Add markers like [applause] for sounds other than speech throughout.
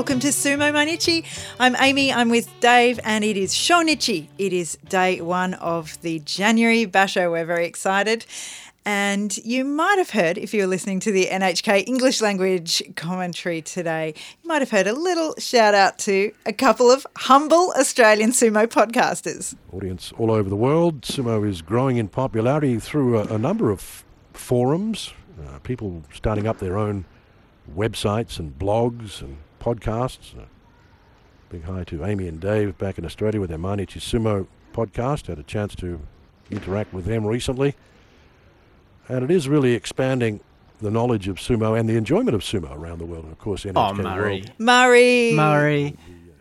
Welcome to Sumo Mainichi. I'm Amy, I'm with Dave, and it is Shonichi. It is day one of the January Basho. We're very excited. And you might have heard, if you were listening to the NHK English language commentary today, you might have heard a little shout out to a couple of humble Australian sumo podcasters. Audience all over the world. Sumo is growing in popularity through a, a number of forums, uh, people starting up their own websites and blogs and podcasts. Uh, big hi to Amy and Dave back in Australia with their Mainichi Sumo podcast. Had a chance to interact with them recently. And it is really expanding the knowledge of sumo and the enjoyment of sumo around the world. And of course, NHK Oh, Murray. World. Murray. Murray.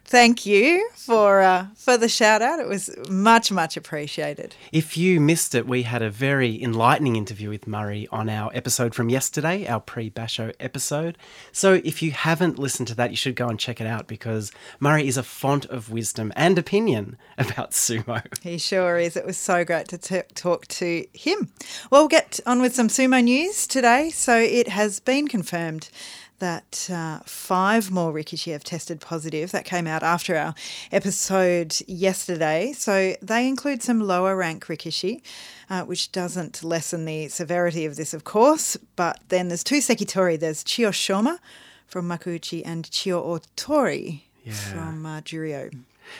Thank you for uh, for the shout out. It was much, much appreciated. If you missed it, we had a very enlightening interview with Murray on our episode from yesterday, our pre Basho episode. So if you haven't listened to that, you should go and check it out because Murray is a font of wisdom and opinion [laughs] about sumo. He sure is. It was so great to t- talk to him. Well, we'll get on with some sumo news today. So it has been confirmed that uh, five more rikishi have tested positive. That came out after our episode yesterday. So they include some lower rank rikishi, uh, which doesn't lessen the severity of this, of course. But then there's two sekitori. There's Chiyo Shoma from Makuuchi and Chiyo Otori from uh, Juryo.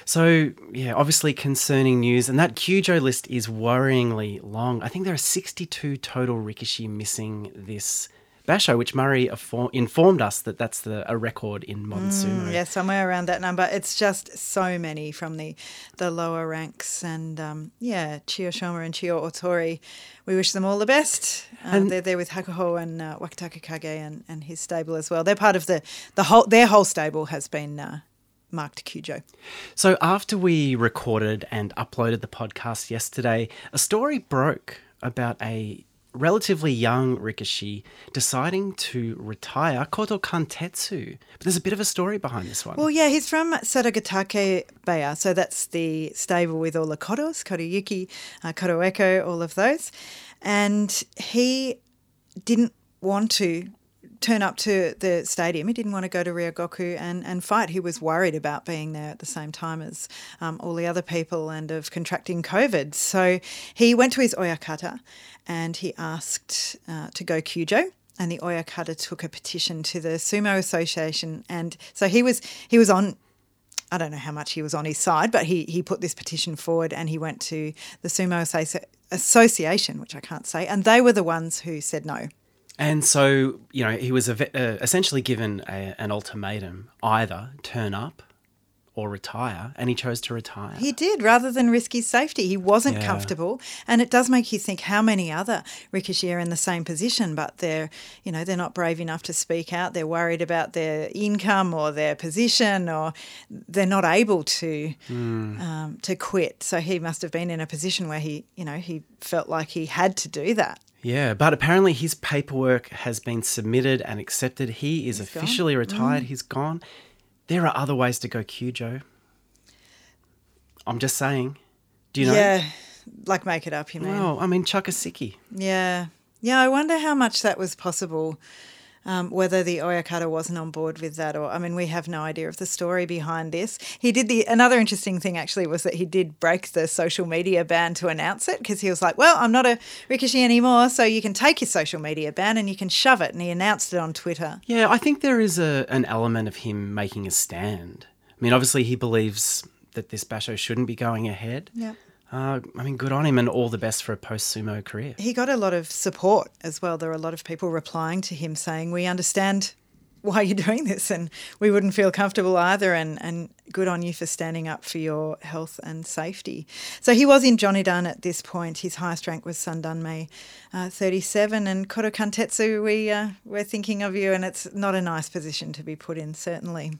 So, yeah, obviously concerning news. And that Kyujo list is worryingly long. I think there are 62 total Rikishi missing this Basho, which Murray informed us that that's the, a record in modern sumo. Yeah, somewhere around that number. It's just so many from the the lower ranks, and um, yeah, Chiyo Shoma and Chiyo Otori. We wish them all the best. Uh, they're there with Hakuho and uh, Wakataka Kage and, and his stable as well. They're part of the the whole. Their whole stable has been uh, marked Kyujo. So, after we recorded and uploaded the podcast yesterday, a story broke about a relatively young Rikishi deciding to retire Koto Kantetsu. But there's a bit of a story behind this one. Well, yeah, he's from Sadogatake Beya, so that's the stable with all the kodos, Kotoyuki, uh, Kotoeko, all of those. And he didn't want to turn up to the stadium. He didn't want to go to Ryogoku and, and fight. He was worried about being there at the same time as um, all the other people and of contracting COVID. So he went to his oyakata and he asked uh, to go Kyujo and the Oyakata took a petition to the Sumo Association, and so he was he was on. I don't know how much he was on his side, but he he put this petition forward, and he went to the Sumo Association, which I can't say, and they were the ones who said no. And so, you know, he was uh, essentially given a, an ultimatum either turn up or retire, and he chose to retire. He did rather than risk his safety. He wasn't Yeah. comfortable, and it does make you think how many other rikishi are in the same position, but they're you know they're not brave enough to speak out. They're worried about their income or their position, or they're not able to um, to quit. So he must have been in a position where he you know he felt like he had to do that. Yeah, but apparently his paperwork has been submitted and accepted. He is gone? officially retired. He's gone. There are other ways to go Kyujo. I'm just saying. Do you know? Yeah, like make it up, you mean? Well, I mean, Chakasiki. Yeah. Yeah, I wonder how much that was possible, um, whether the Oyakata wasn't on board with that or, I mean, we have no idea of the story behind this. He did the, another interesting thing actually was that he did break the social media ban to announce it because he was like, well, I'm not a Rikishi anymore, so you can take your social media ban and you can shove it. And he announced it on Twitter. Yeah, I think there is a, an element of him making a stand. I mean, obviously, he believes that this basho shouldn't be going ahead. Yeah. Uh, I mean, good on him and all the best for a post sumo career. He got a lot of support as well. There were a lot of people replying to him saying, we understand why you're doing this and we wouldn't feel comfortable either and, and good on you for standing up for your health and safety. So he was in Jonidan at this point. His highest rank was Sandanme uh, 37 and Koto Kantetsu, we, uh, we're thinking of you and it's not a nice position to be put in, certainly.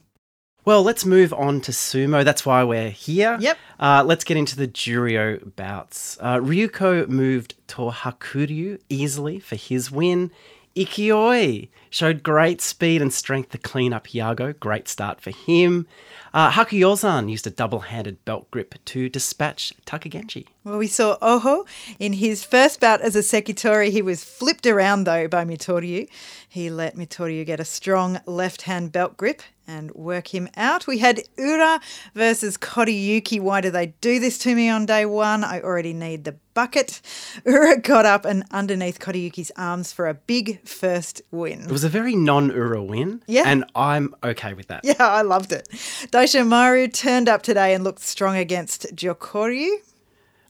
Well, let's move on to sumo. That's why we're here. Yep. Uh, let's get into the Juryo bouts. Uh, Ryuko moved to Tohakuryu easily for his win. Ikioi showed great speed and strength to clean up Yago. Great start for him. Uh, Hakuyozan used a double handed belt grip to dispatch Takagenji. Well, we saw Oho in his first bout as a Sekitori. He was flipped around, though, by Mitoryu. He let Mitoryu get a strong left hand belt grip and work him out. We had Ura versus Koriyuki. Why do they do this to me on day one? I already need the bucket. Ura got up and underneath Koriyuki's arms for a big first win. Was a very non-Ura win. Yeah. And I'm okay with that. Yeah, I loved it. Daisho Maru turned up today and looked strong against Jokoryu.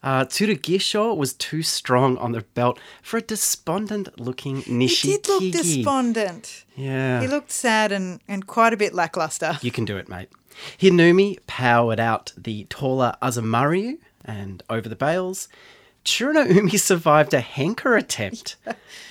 Uh, Tsurugisho was too strong on the belt for a despondent-looking Nishikigi. He did look despondent. Yeah. He looked sad and, and quite a bit lackluster. You can do it, mate. Hinumi powered out the taller Azumaryu and over the bales. Churano Umi [laughs] survived a henka attempt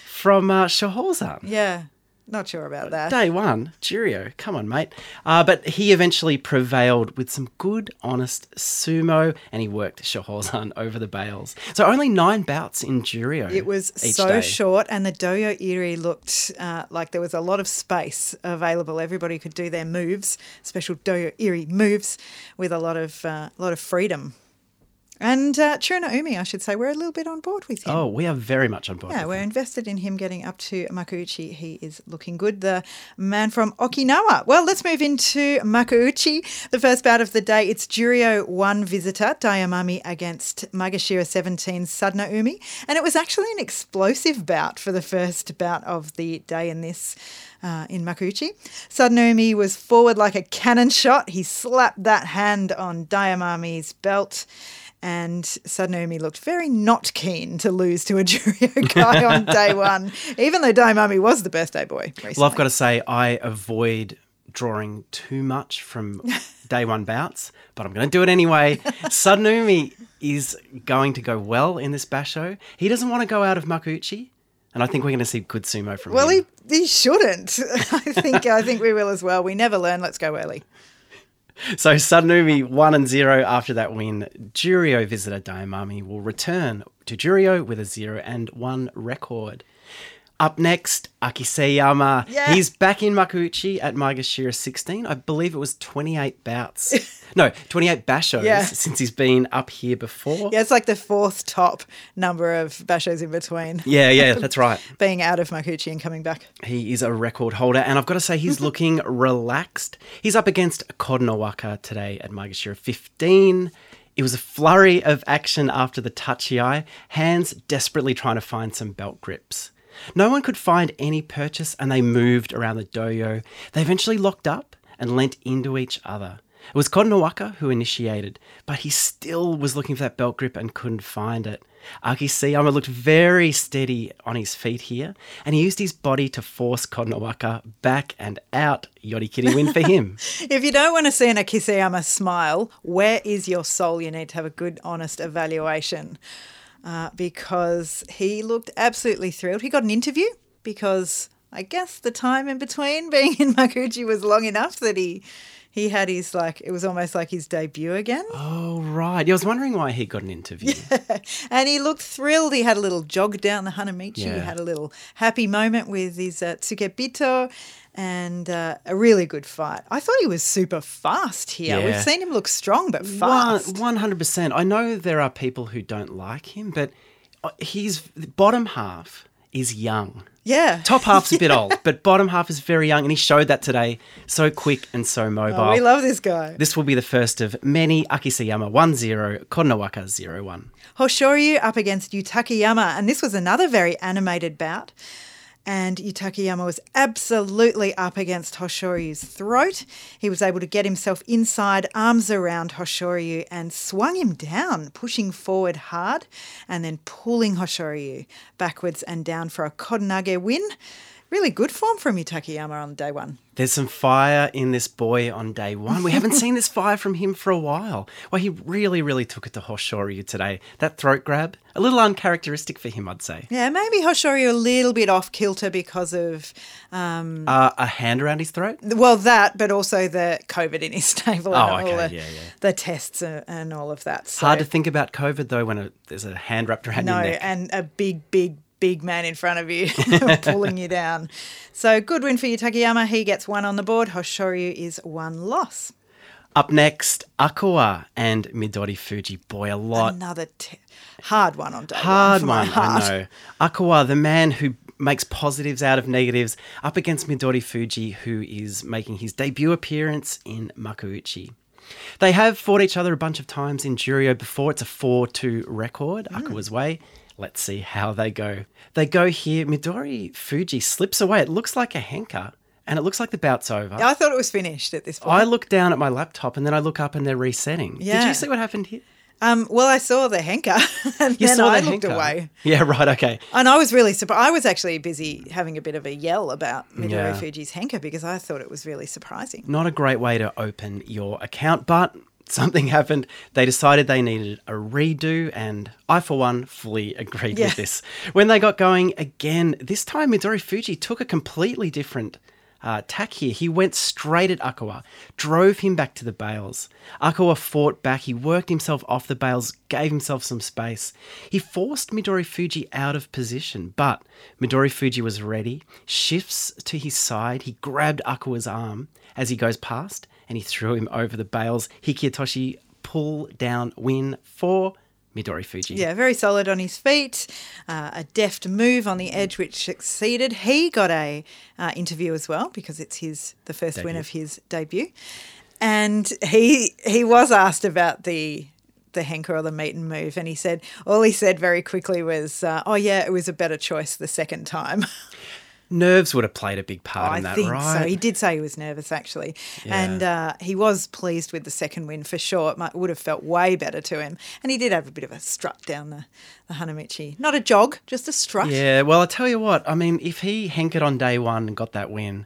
from uh, Shohozan. Yeah, not sure about that. Day one, Juryo, come on, mate. Uh, but he eventually prevailed with some good, honest sumo, and he worked Shohozan [laughs] over the bales. So only nine bouts in Juryo. It was so day. short, and the Dohyo Iri looked uh, like there was a lot of space available. Everybody could do their moves, special Dohyo Iri moves, with a lot of uh, lot of freedom. And uh, Umi, I should say, we're a little bit on board with him. Oh, we are very much on board. Yeah, we're him. invested in him getting up to Makuuchi. He is looking good. The man from Okinawa. Well, let's move into Makuuchi. The first bout of the day, it's Juryo 1 visitor, Daiamami against Maegashira 17 Sadanoumi. And it was actually an explosive bout for the first bout of the day in this. Uh, in Makuuchi. Sadanoumi was forward like a cannon shot. He slapped that hand on Daiamami's belt and Sadanoumi looked very not keen to lose to a [laughs] Juryo guy on day [laughs] one, even though Daiamami was the birthday boy. Recently. Well, I've got to say, I avoid drawing too much from [laughs] day one bouts, but I'm going to do it anyway. Sadanoumi is going to go well in this basho. He doesn't want to go out of Makuuchi, and I think we're going to see good sumo from well, him. he, he shouldn't. I think I think we will as well. We never learn. Let's go early. [laughs] So Sadanoumi one and zero after that win. Juryo visitor Daimami will return to Juryo with a zero and one record. Up next, Akiseyama. Yeah. He's back in Makuuchi at Maegashira 16. I believe it was 28 bouts. [laughs] no, 28 bashos Yeah. since he's been up here before. Yeah, it's like the fourth top number of bashos in between. yeah, yeah, that's [laughs] right. Being out of Makuuchi and coming back. He is a record holder, and I've got to say, he's [laughs] looking relaxed. He's up against Kotonowaka today at Maegashira 15. It was a flurry of action after the tachiai, hands desperately trying to find some belt grips. No one could find any purchase, and they moved around the dohyo. They eventually locked up and leant into each other. It was Kotonowaka who initiated, but he still was looking for that belt grip and couldn't find it. Akiseyama looked very steady on his feet here, and he used his body to force Kotonowaka back and out. Yorikiri win for him. [laughs] If you don't want to see an Akiseyama smile, where is your soul? You need to have a good, honest evaluation uh, because he looked absolutely thrilled. He got an interview because I guess the time in between being in Makuuchi was long enough that he he had his like it was almost like his debut again. oh, right. Yeah, I was wondering why he got an interview. Yeah. [laughs] And he looked thrilled. He had a little jog down the Hanamichi. He had a little happy moment with his uh, Tsukebito and uh, a really good fight. I thought he was super fast here. We've seen him look strong but fast. one hundred percent. I know there are people who don't like him, but uh, his bottom half is young. Yeah. Top half's a bit [laughs] old, but bottom half is very young, and he showed that today. So quick and so mobile. Oh, we love this guy. this will be the first of many Akiseyama 1-0, Kotonowaka 0-1. Hoshoryu up against Yutakayama, and this was another very animated bout. And Yutakayama was absolutely up against Hoshoryu's throat. He was able to get himself inside, arms around Hoshoryu, and swung him down, pushing forward hard and then pulling Hoshoryu backwards and down for a Kodonage win. Really good form from Yutakayama on day one. There's some fire in this boy on day one. We haven't [laughs] seen this fire from him for a while. Well, he really, really took it to Hoshoryu today. That throat grab, a little uncharacteristic for him, I'd say. Yeah, maybe Hoshoryu a little bit off kilter because of um, Uh, a hand around his throat? Well, that, but also the COVID in his [laughs] stable Oh, and all the, yeah, yeah. the tests and, and all of that. So, Hard to think about COVID though when a, there's a hand wrapped around no, your neck. No, and a big, big, big man in front of you [laughs] [laughs] pulling you down. So good win for Yutakayama. He gets one on the board. Hoshoryu is one loss. Up next, Akua and Midori Fuji. Boy, a lot. Another t- hard one on day Hard one. one. I know. Akua, the man who makes positives out of negatives, up against Midori Fuji, who is making his debut appearance in Makuuchi. They have fought each other a bunch of times in Juryo before. It's a 4 2 record, Mm. Akua's way. Let's see how they go. They go here. Midori Fuji slips away. It looks like a henka, and it looks like the bout's over. I thought it was finished at this point. I look down at my laptop and then I look up and they're resetting. Did you see what happened here? Um, well, I saw the henka, [laughs] and You then I the looked henka. away. Yeah, right. Okay. And I was really surprised. I was actually busy having a bit of a yell about Midori Yeah. Fuji's henka because I thought it was really surprising. Not a great way to open your account, but something happened. They decided they needed a redo, and I, for one, fully agreed Yeah. with this. When they got going again, this time Midori Fuji took a completely different uh, tack here. He went straight at Akua, drove him back to the bales. Akua fought back. He worked himself off the bales, gave himself some space. He forced Midori Fuji out of position, but Midori Fuji was ready, shifts to his side. He grabbed Akua's arm as he goes past and he threw him over the bales. Hikiotoshi pull down win for Midori Fuji. Yeah, very solid on his feet. Uh, a deft move on the edge, which succeeded. He got a uh, interview as well because it's his the first win of his debut, and he he was asked about the the henka or the meet and move, and he said all he said very quickly was, uh, "Oh yeah, it was a better choice the second time." [laughs] Nerves would have played a big part I in that, think right? so. He did say he was nervous actually, Yeah. and uh, he was pleased with the second win for sure. It might, would have felt way better to him, and he did have a bit of a strut down the, the Hanamichi. Not a jog, just a strut. Yeah, well, I tell you what. I mean, if he hankered on day one and got that win,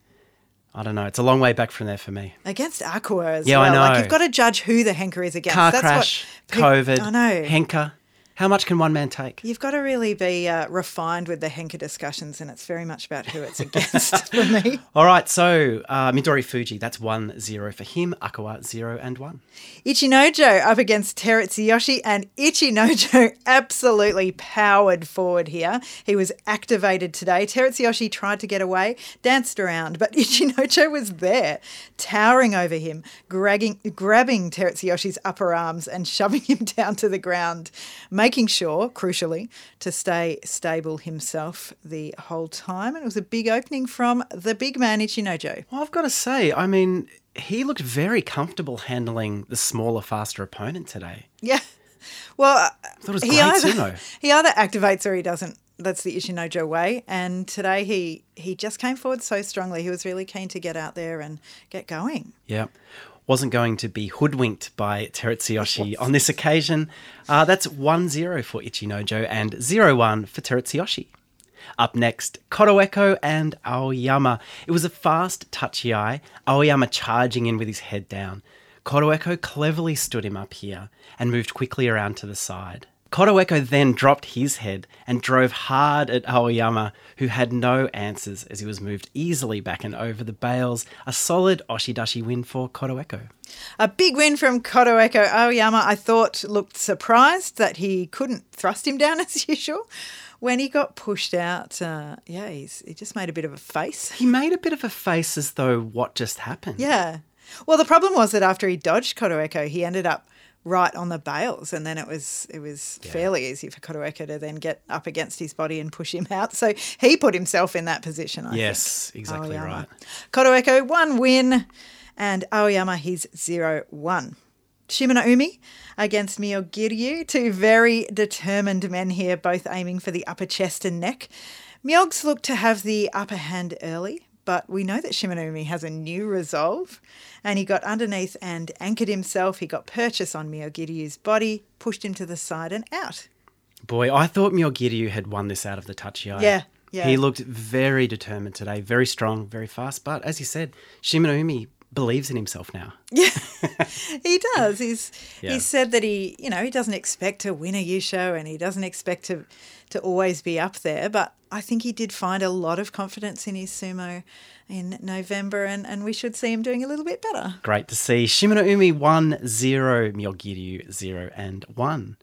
I don't know. It's a long way back from there for me. Against Akua as Yeah, I know. Like you've got to judge who the henka is against. Car That's crash, what COVID, I know. henka. How much can one man take? You've got to really be uh, refined with the henka discussions, and it's very much about who it's against [laughs] for me. All right, so uh, Midori Fuji, that's 1 0 for him. Akua, 0 and 1. Ichinojo up against Terutsuyoshi, and Ichinojo [laughs] absolutely powered forward here. He was activated today. Terutsuyoshi tried to get away, danced around, but [laughs] Ichinojo was there, towering over him, grabbing, grabbing Terutsuyoshi's upper arms and shoving him down to the ground, making sure, crucially, to stay stable himself the whole time. And it was a big opening from the big man Ichinojo. Well, I've got to say, I mean, he looked very comfortable handling the smaller, faster opponent today. Yeah. Well, uh, Thought it was he great either sumo. [laughs] he either activates or he doesn't. That's the Ichinojo way. And today he he just came forward so strongly. He was really keen to get out there and get going. Yeah. Wasn't going to be hoodwinked by Terutsuyoshi on this occasion. Uh, that's 1 0 for Ichinojo and 0 1 for Terutsuyoshi. Up next, Kotoeko and Aoyama. It was a fast, tachiai. Aoyama charging in with his head down. Kotoeko cleverly stood him up here and moved quickly around to the side. Kotoeko then dropped his head and drove hard at Aoyama, who had no answers as he was moved easily back and over the bales. A solid Oshidashi win for Kotoeko. A big win from Kotoeko Aoyama. I thought looked surprised that he couldn't thrust him down [laughs] as usual. When he got pushed out, uh, yeah, he's, he just made a bit of a face. He made a bit of a face as though what just happened. Yeah. Well, the problem was that after he dodged Kotoeko, he ended up right on the bales, and then it was it was fairly easy for Kotoeko to then get up against his body and push him out. So he put himself in that position. I Yes, think. exactly Aoyama. right. Kotoeko one win, and Aoyama he's zero one. Shimano Umi against Myogiryu, two very determined men here, both aiming for the upper chest and neck. Myogs looked to have the upper hand early, but we know that Shimanoumi has a new resolve, and he got underneath and anchored himself. He got purchase on Myogiryu's body, pushed him to the side and out. Boy, I thought Myogiryu had won this out of the tachiai. Yeah, yeah. He looked very determined today, very strong, very fast. But as you said, Shimanoumi believes in himself now. [laughs] [laughs] He does. He's Yeah. he said that he, you know, he doesn't expect to win a Yusho and he doesn't expect to to always be up there, but I think he did find a lot of confidence in his sumo in November and, and we should see him doing a little bit better. Great to see. Shimano Umi 1 0, Myogiryu 0 and 1.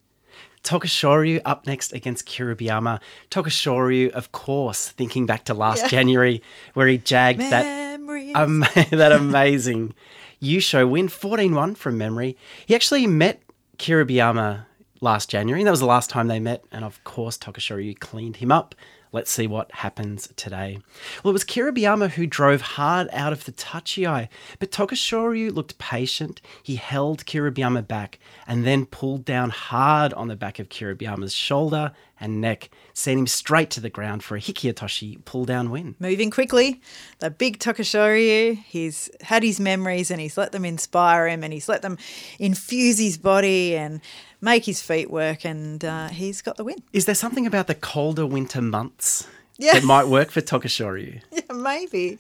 Tokushoryu up next against Kiribayama. Tokushoryu, of course, thinking back to last Yeah. January where he jagged that Memories. Am- [laughs] that amazing Yusho win 14 1 from memory. He actually met Kiribayama last January. That was the last time they met. And of course, Tokushoryu cleaned him up. Let's see what happens today. Well, it was Kiribayama who drove hard out of the tachiai, but Tokushoryu looked patient. He held Kiribayama back and then pulled down hard on the back of Kiribayama's shoulder and neck, sent him straight to the ground for a Hikiotoshi pull down win. Moving quickly, the big Tokushoryu, he's had his memories and he's let them inspire him and he's let them infuse his body and make his feet work, and uh, he's got the win. Is there something about the colder winter months Yeah. that might work for Tokushoryu? [laughs] Yeah, maybe.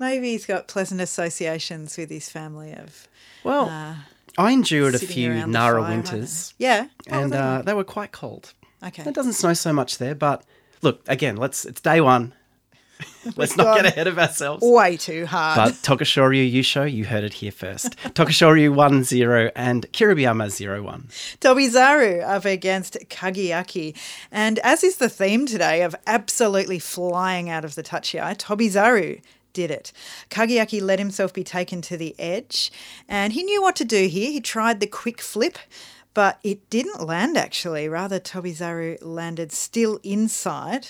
Maybe he's got pleasant associations with his family of Well, uh, I endured a few Nara fire, I don't know. winters, Yeah. What and they uh, they were quite cold. Okay. It doesn't snow so much there, but look, again, let's it's day one. [laughs] let's not get ahead of ourselves. Way too hard. But Tokushoryu Yusho, you heard it here first. [laughs] Tokushoryu 1 0 and Kiribayama 0 1. Tobizaru up against Kagayaki. And as is the theme today of absolutely flying out of the tachiai, Tobizaru did it. Kagayaki let himself be taken to the edge and he knew what to do here. He tried the quick flip, but it didn't land actually. Rather, Tobizaru landed still inside.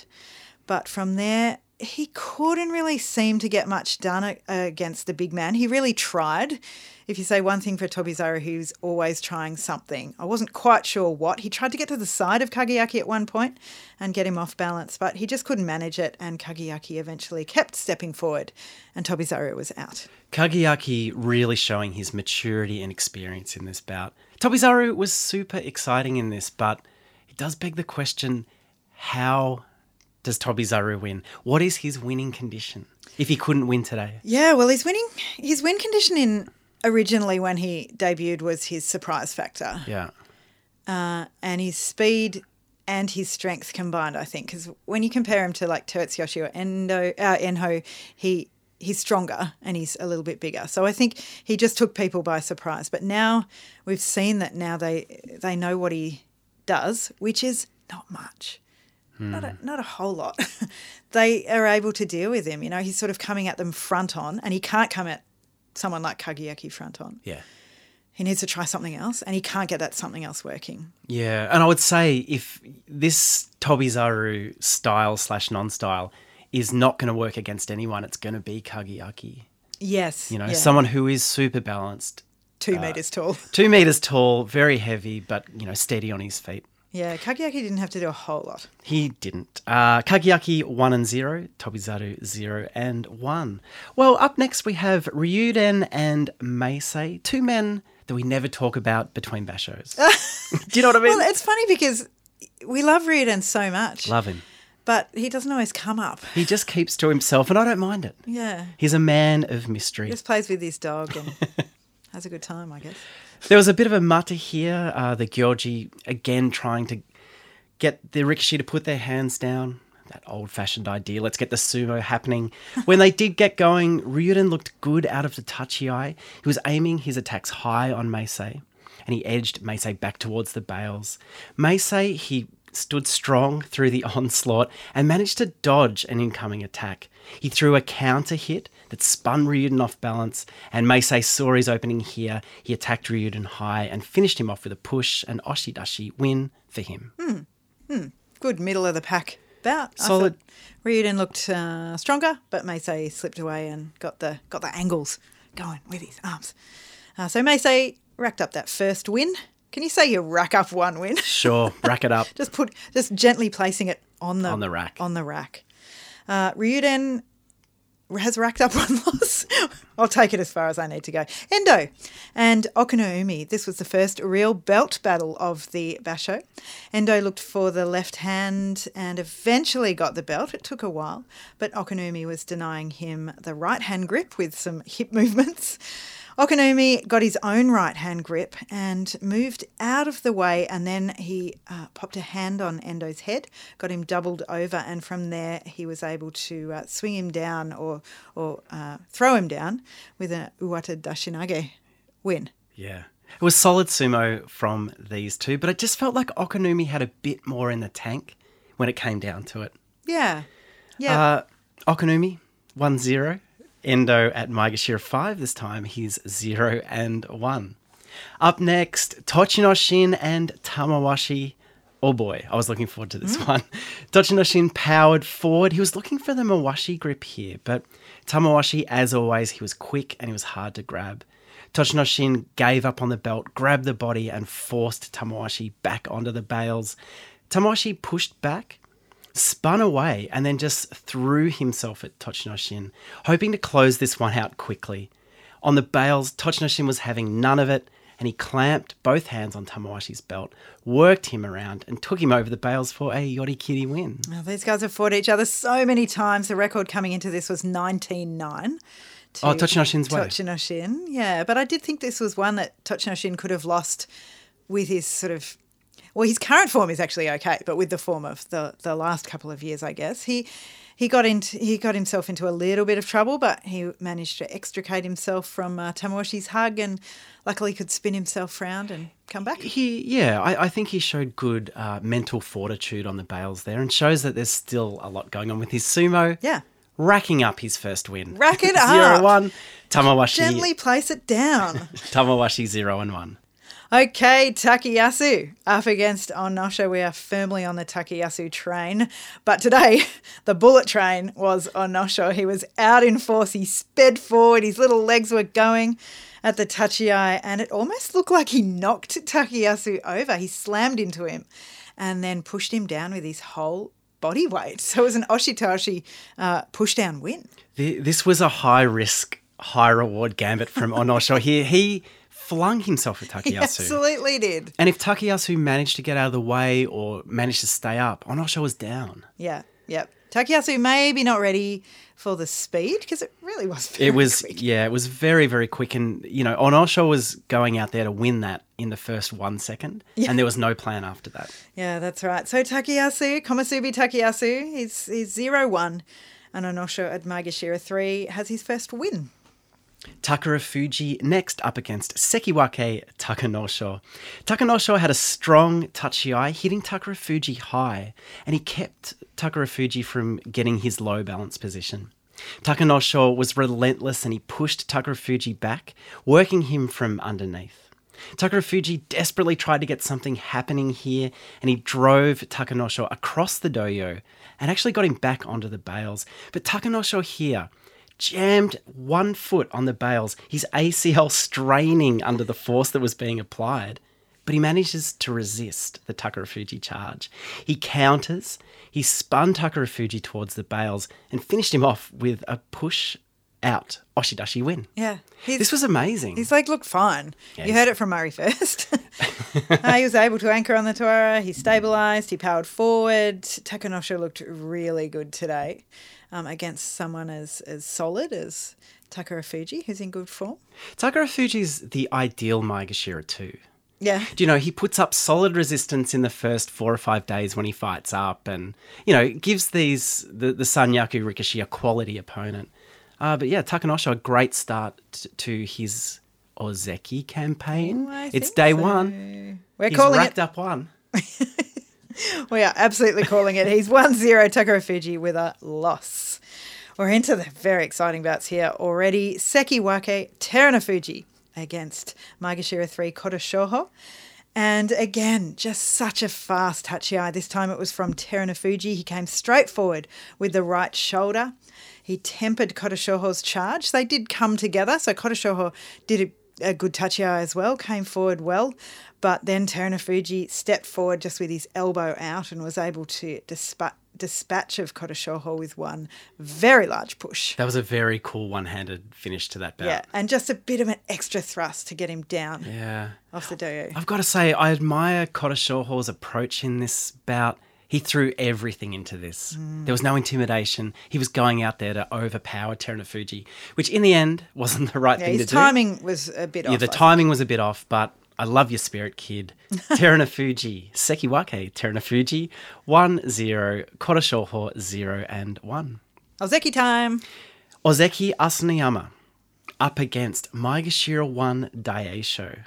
But from there, he couldn't really seem to get much done against the big man. He really tried. If you say one thing for Tobizaru, he was always trying something. I wasn't quite sure what. He tried to get to the side of Kagayaki at one point and get him off balance, but he just couldn't manage it, and Kagayaki eventually kept stepping forward, and Tobizaru was out. Kagayaki really showing his maturity and experience in this bout. Tobizaru was super exciting in this, but it does beg the question how does Tobizaru win? What is his winning condition if he couldn't win today? Yeah, well, his winning his win condition in originally when he debuted was his surprise factor. Yeah. uh, and his speed and his strength combined, I think. Because when you compare him to like Terutsuyoshi or Endo, uh, Enho, he he's stronger and he's a little bit bigger. So I think he just took people by surprise. But now we've seen that now they they know what he does, which is not much. Not a, hmm. not a whole lot. [laughs] they are able to deal with him. You know, he's sort of coming at them front on, and he can't come at someone like Kagayaki front on. Yeah. He needs to try something else, and he can't get that something else working. Yeah, and I would say if this Tobizaru style slash non style is not going to work against anyone, it's going to be Kagayaki. Yes. You know, yeah. someone who is super balanced, two uh, meters tall. two meters tall, very heavy, but you know, steady on his feet. Yeah, Kagayaki didn't have to do a whole lot. He didn't. Uh, Kagayaki 1 and 0, Tobizaru 0 and 1. Well, up next we have Ryuden and Meisei, two men that we never talk about between bashos. [laughs] Do you know what I mean? Well, it's funny because we love Ryuden so much, Love him. but he doesn't always come up. He just keeps to himself, and I don't mind it. Yeah, He's a man of mystery. He just plays with his dog and [laughs] has a good time, I guess. There was a bit of a mutter here. Uh, the Gyoji again trying to get the Rikishi to put their hands down. That old fashioned idea. Let's get the sumo happening. [laughs] When they did get going, Ryuden looked good out of the tachiai. He was aiming his attacks high on Meisei, and he edged Meisei back towards the bales. Meisei, he stood strong through the onslaught and managed to dodge an incoming attack. He threw a counter hit that spun Ryuden off balance, and Meisei saw his opening here. He attacked Ryuden high and finished him off with a push, and Oshidashi win for him. Good middle of the pack bout. Solid. Ryuden looked uh, stronger, but Meisei slipped away and got the got the angles going with his arms. Uh, so Meisei racked up that first win. Can you say you rack up one win? [laughs] Sure, rack it up. [laughs] just put just gently placing it on the On the rack. On the rack. Uh, Ryuden has racked up [laughs] one loss. I'll take it as far as I need to go. Endo and Okinoumi. This was the first real belt battle of the Basho. Endo looked for the left hand and eventually got the belt. It took a while, but Okinoumi was denying him the right hand grip with some hip movements. Okinoumi got his own right hand grip and moved out of the way, and then he uh, popped a hand on Endo's head, got him doubled over, and from there he was able to uh, swing him down or or uh, throw him down with an Uwate Dashinage win. Yeah. It was solid sumo from these two, but it just felt like Okinoumi had a bit more in the tank when it came down to it. Yeah, yeah. Uh, Okinoumi, 1 0. Endo at Maegashira 5. This time he's 0 and 1. Up next, Tochinoshin and Tamawashi. Oh boy, I was looking forward to this mm. one. Tochinoshin powered forward. He was looking for the Mawashi grip here, but Tamawashi, as always, he was quick and he was hard to grab. Tochinoshin gave up on the belt, grabbed the body, and forced Tamawashi back onto the bales. Tamawashi pushed back, spun away, and then just threw himself at Tochinoshin, hoping to close this one out quickly. On the bales, Tochinoshin was having none of it, and he clamped both hands on Tamawashi's belt, worked him around, and took him over the bales for a Yorikiri win. Now, these guys have fought each other so many times. The record coming into this was 19 9. Oh, Tochinoshin's way. Tochinoshin, yeah. But I did think this was one that Tochinoshin could have lost with his sort of. Well, his current form is actually okay, but with the form of the, the last couple of years, I guess he he got into he got himself into a little bit of trouble, but he managed to extricate himself from uh, Tamawashi's hug, and luckily could spin himself round and come back. He, yeah, I, I think he showed good uh, mental fortitude on the bales there, and shows that there's still a lot going on with his sumo. Yeah. Racking up his first win. Rack it [laughs] Zero up. one. Tamawashi. Gently place it down. [laughs] Tamawashi zero and one. Okay, Takayasu up against Onosho. We are firmly on the Takayasu train. But today, [laughs] the bullet train was Onosho. He was out in force. He sped forward. His little legs were going at the Tachiai, and it almost looked like he knocked Takayasu over. He slammed into him and then pushed him down with his whole body weight. So it was an Oshitaoshi uh, push down win. The- This was a high risk, high reward gambit from Onosho here. He flung himself at He absolutely did. And if Takayasu managed to get out of the way or managed to stay up, Onosho was down. Yeah, yep. Takayasu maybe not ready for the speed because it really was very It was, quick. yeah, it was very, very quick. And, you know, Onosho was going out there to win that in the first one second. And there was no plan after that. Yeah, that's right. So Takayasu, Komusubi Takayasu, he's, he's 0 1. And Onosho at Maegashira 3 has his first win. Takara Fuji next up against Sekiwake Takanosho. Takanosho had a strong tachiai, hitting Takara Fuji high, and he kept Takara Fuji from getting his low balance position. Takanosho was relentless and he pushed Takara Fuji back, working him from underneath. Takara Fuji desperately tried to get something happening here, and he drove Takanosho across the dohyo and actually got him back onto the bales. But Takanosho here jammed one foot on the bales, his ACL straining under the force that was being applied. But he manages to resist the Takarafuji charge. He counters, he spun Takarafuji towards the bales and finished him off with a push out Oshidashi win. Yeah. This was amazing. He's like, look, fine. Yeah, you heard it from Murray first. [laughs] Uh, he was able to anchor on the Tawara. He stabilised. He powered forward. Takanosho looked really good today um, against someone as, as solid as Takara Fuji, who's in good form. Takarafuji's the ideal Maegashira too. Yeah. Do you know, he puts up solid resistance in the first four or five days when he fights up and, you know, gives these, the, the Sanyaku Rikishi a quality opponent. Uh, but yeah, Takanosho, a great start t- to his Ozeki campaign. Oh, it's day so. one. We're He's calling racked it. up one. [laughs] [laughs] We are absolutely calling it. He's 1 0 Takara Fuji with a loss. We're into the very exciting bouts here already. Seki Sekiwake Terunofuji against Maegashira 3 Kotoshoho. And again, just such a fast tachiai. This time it was from Terunofuji. He came straight forward with the right shoulder. He tempered Kotoshoho's charge. They did come together. So Kotoshoho did a, a good tachiai as well, came forward well. But then Terunofuji stepped forward just with his elbow out and was able to dispa- dispatch of Kotoshoho with one very large push. That was a very cool one handed finish to that bout. Yeah, and just a bit of an extra thrust to get him down Yeah. off the dohyo. I've got to say, I admire Koto Shoho's approach in this bout. He threw everything into this. Mm. There was no intimidation. He was going out there to overpower Terunofuji, which in the end wasn't the right Yeah, thing to do. his timing was a bit. Yeah, off. the I timing was a bit off, but I love your spirit, kid. [laughs] Terunofuji, Sekiwake Terunofuji, 1 0, Koto Shoho 0 and 1. Ozeki time. Ozeki Asanoyama up against Maegashira 1 Daisho.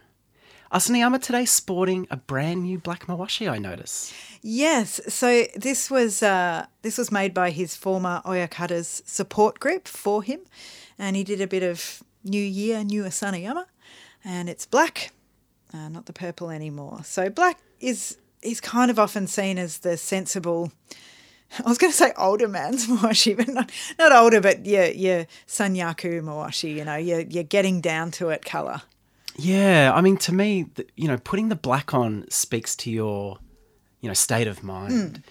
Asanoyama today sporting a brand new black mawashi, I notice. Yes, so this was uh, this was made by his former Oyakata's support group for him, and he did a bit of New Year, New Asanoyama, and it's black, uh, not the purple anymore. So black is is kind of often seen as the sensible. I was going to say older man's [laughs] mawashi, but not, not older, but your your sanyaku mawashi. You know, you're you're getting down to it color. Yeah, I mean, to me, you know, putting the black on speaks to your, you know, state of mind. Mm.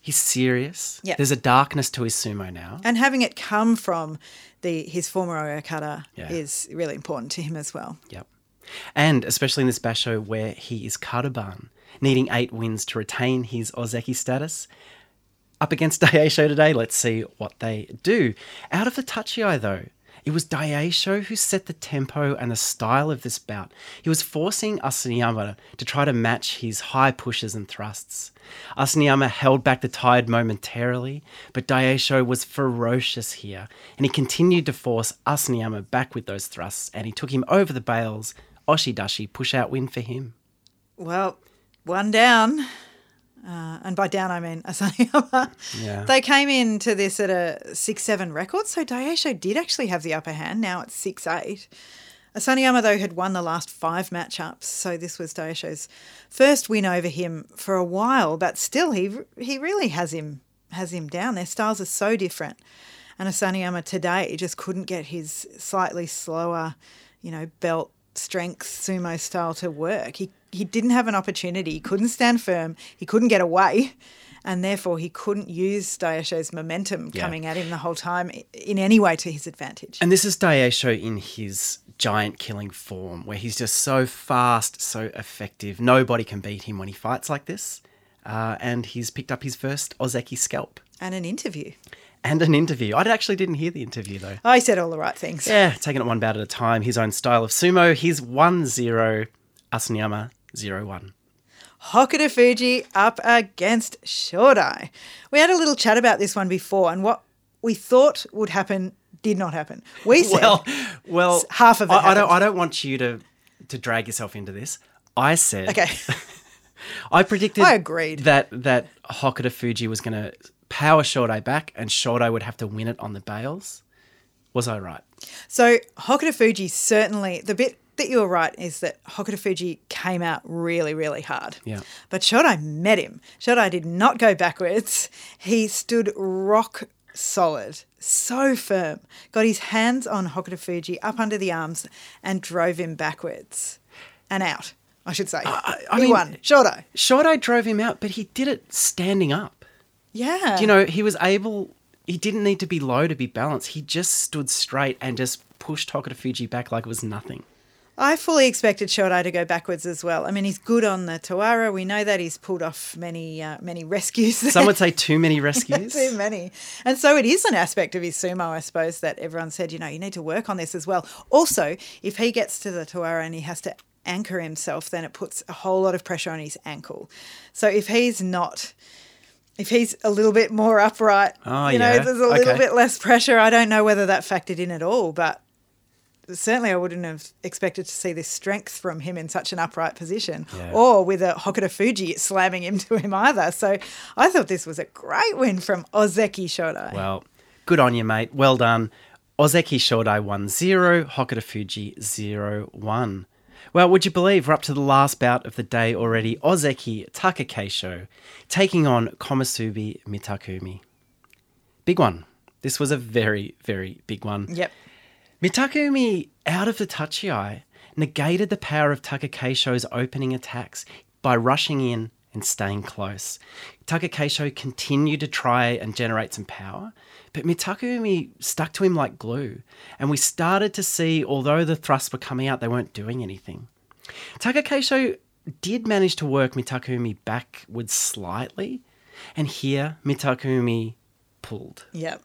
He's serious. Yeah. There's a darkness to his sumo now. And having it come from the his former Oyakata Yeah. is really important to him as well. Yep. And especially in this basho where he is Kadoban, needing eight wins to retain his Ozeki status. Up against [laughs] Daisho today, let's see what they do. Out of the tachiai though, it was Daisho who set the tempo and the style of this bout. He was forcing Asanoyama to try to match his high pushes and thrusts. Asanoyama held back the tide momentarily, but Daisho was ferocious here, and he continued to force Asanoyama back with those thrusts, and he took him over the bales. Oshidashi push out win for him. Well, one down. Uh, and by down, I mean Asanoyama. [laughs] Yeah. They came into this at a 6 7 record, so Daisho did actually have the upper hand. Now it's 6 8. Asanoyama, though, had won the last five matchups, so this was Daisho's first win over him for a while, but still, he he really has him has him down. Their styles are so different. And Asanoyama today just couldn't get his slightly slower, you know, belt strength sumo style to work. He he didn't have an opportunity. He couldn't stand firm. He couldn't get away. And therefore, he couldn't use Daisho's momentum Yeah. coming at him the whole time in any way to his advantage. And this is Daisho in his giant killing form, where he's just so fast, so effective. Nobody can beat him when he fights like this. Uh, and he's picked up his first Ozeki scalp And an interview. And an interview. I actually didn't hear the interview though. Oh, I said all the right things. Yeah, taking it one bout at a time. His own style of sumo. He's 1 0, Asanoyama 0 1. Hokuto Fuji up against Shodai. We had a little chat about this one before, and what we thought would happen did not happen. We [laughs] said, Well, well, half of it I, I don't. I don't want you to to drag yourself into this. I said. okay, [laughs] I predicted. I agreed. that that Hokuto Fuji was going to power Shodai back, and Shodai would have to win it on the bales. Was I right? so Hokuto Fuji certainly, the bit that you were right is that Hokuto Fuji came out really, really hard. Yeah. But Shodai met him. Shodai did not go backwards. He stood rock solid, so firm, got his hands on Hokuto Fuji up under the arms and drove him backwards and out, I should say. I he mean- won. Shodai. Shodai drove him out, but he did it standing up. Yeah. You know, he was able. He didn't need to be low to be balanced. He just stood straight and just pushed Hokuto Fuji back like it was nothing. I fully expected Shodai to go backwards as well. I mean, he's good on the Tawara. We know that he's pulled off many, uh, many rescues. there. Some would say too many [laughs] rescues. Too many. And so it is an aspect of his sumo, I suppose, that everyone said, you know, you need to work on this as well. Also, if he gets to the Tawara and he has to anchor himself, then it puts a whole lot of pressure on his ankle. So if he's not. If he's a little bit more upright, Oh, you know, yeah. there's a little Okay. bit less pressure. I don't know whether that factored in at all, but certainly I wouldn't have expected to see this strength from him in such an upright position Yeah. or with a Hokuto Fuji slamming into [laughs] him either. So I thought this was a great win from Ozeki Shodai. Well, good on you, mate. Well done. Ozeki Shodai 1 0, Hokuto Fuji 0 1. Well, would you believe we're up to the last bout of the day already? Ozeki Takakeisho taking on Komusubi Mitakeumi. Big one. This was a very, very big one. Yep. Mitakeumi, out of the tachiai, negated the power of Takakeisho's opening attacks by rushing in and staying close. Takakeisho continued to try and generate some power, but Mitakeumi stuck to him like glue, and we started to see, although the thrusts were coming out, they weren't doing anything. Takakeisho did manage to work Mitakeumi backwards slightly, and here Mitakeumi pulled. Yep.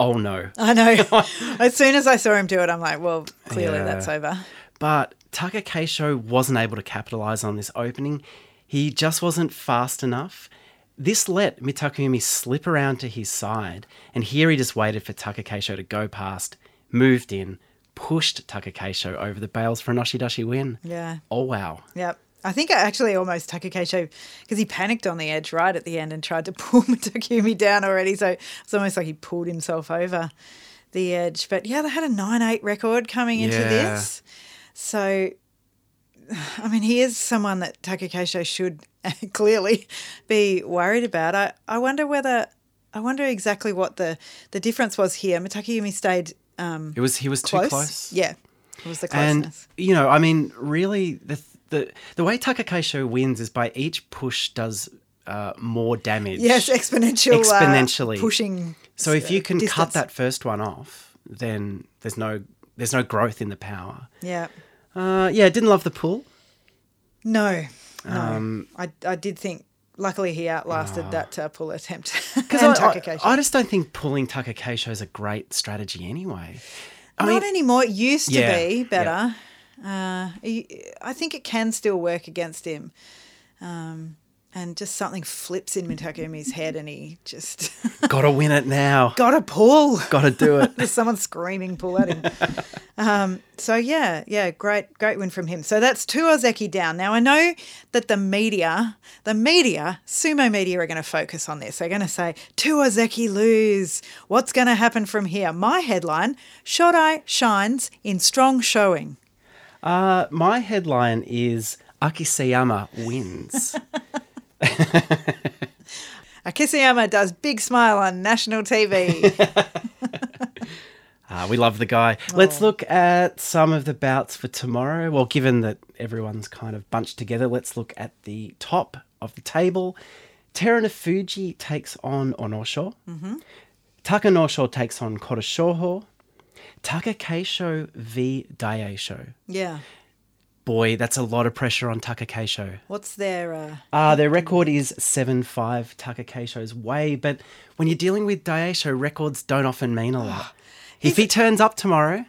Oh no. I know. [laughs] as soon as I saw him do it, I'm like, well, clearly Yeah. that's over. But Taka Keisho wasn't able to capitalize on this opening. He just wasn't fast enough. This let Mitakeumi slip around to his side, and here he just waited for Taka Keisho to go past, moved in, pushed Takakeisho over the bales for an Oshidashi win. Yeah. Oh, wow. Yep. I think I actually almost Takakeisho because he panicked on the edge right at the end and tried to [laughs] pull Takumi down already. So it's almost like he pulled himself over the edge. But yeah, they had a 9 8 record coming into Yeah. this. So, [sighs] I mean, he is someone that Takakeisho should [laughs] clearly be worried about. I, I wonder whether, I wonder exactly what the, the difference was here. Takumi stayed um, It was he was close. too close. Yeah. It was the closeness. And you know, I mean, really, the the the way Takakeisho wins is by each push does uh, more damage. yes, exponential. uh, exponentially. pushing. So if you can cut that first one off, then there's no there's no growth in the power. Yeah. Uh, yeah, didn't love the pull. No, no. Um, I, I did think. Luckily, he outlasted that uh, pull attempt. [laughs] Because I, I, I just don't think pulling Takakeisho is a great strategy anyway. I Not mean, anymore. It used to Yeah, be yeah. better. Uh, I think it can still work against him. Um, and just something flips in Mitakeumi's head, and he just [laughs] gotta win it now. Gotta pull. Gotta do it. [laughs] There's someone screaming, pull at him. um, so yeah, yeah, great, great win from him. So that's two Ozeki down. Now I know that the media, the media, sumo media are going to focus on this. They're going to say two Ozeki lose. What's going to happen from here? My headline: Shodai shines in strong showing. Uh, my headline is Akiseyama wins. [laughs] [laughs] Akiseyama does big smile on national TV. Uh, [laughs] we love the guy. Let's look at some of the bouts for tomorrow. Well, given that everyone's kind of bunched together, let's look at the top of the table. Terunofuji takes on Onosho. Mm-hmm. Takanosho takes on Kotoshoho. Takakeisho v Daieisho. yeah. Boy, that's a lot of pressure on Takakeisho. What's their? Uh, Uh, their record is 7 5 Takakeisho's way, but when you're dealing with Daieisho, records don't often mean a lot. if he turns up tomorrow,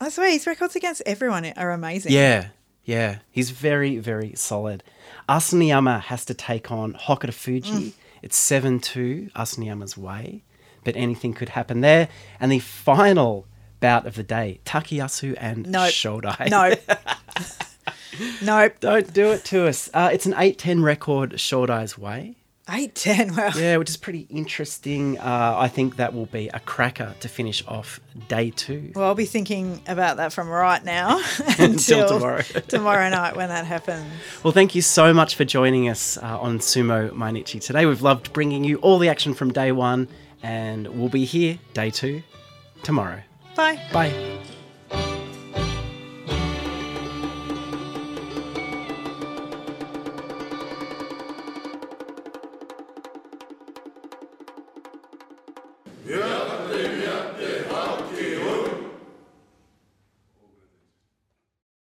I swear his records against everyone are amazing. yeah, yeah, he's very, very solid. Asanoyama has to take on Hokutofuji. It's 7 2 Asanoyama's way, but anything could happen there. And the final bout of the day Takayasu and Nope. Shodai. No. [laughs] [laughs] nope. Don't do it to us. Uh, it's an 810 record, Shodai's way. Eight ten. Well, Yeah, which is pretty interesting. Uh, I think that will be a cracker to finish off day two. well, I'll be thinking about that from right now [laughs] [laughs] until, tomorrow. tomorrow night when that happens. Well, thank you so much for joining us uh, on Sumo Mainichi today. We've loved bringing you all the action from day one, and we'll be here day two tomorrow. Bye. Bye.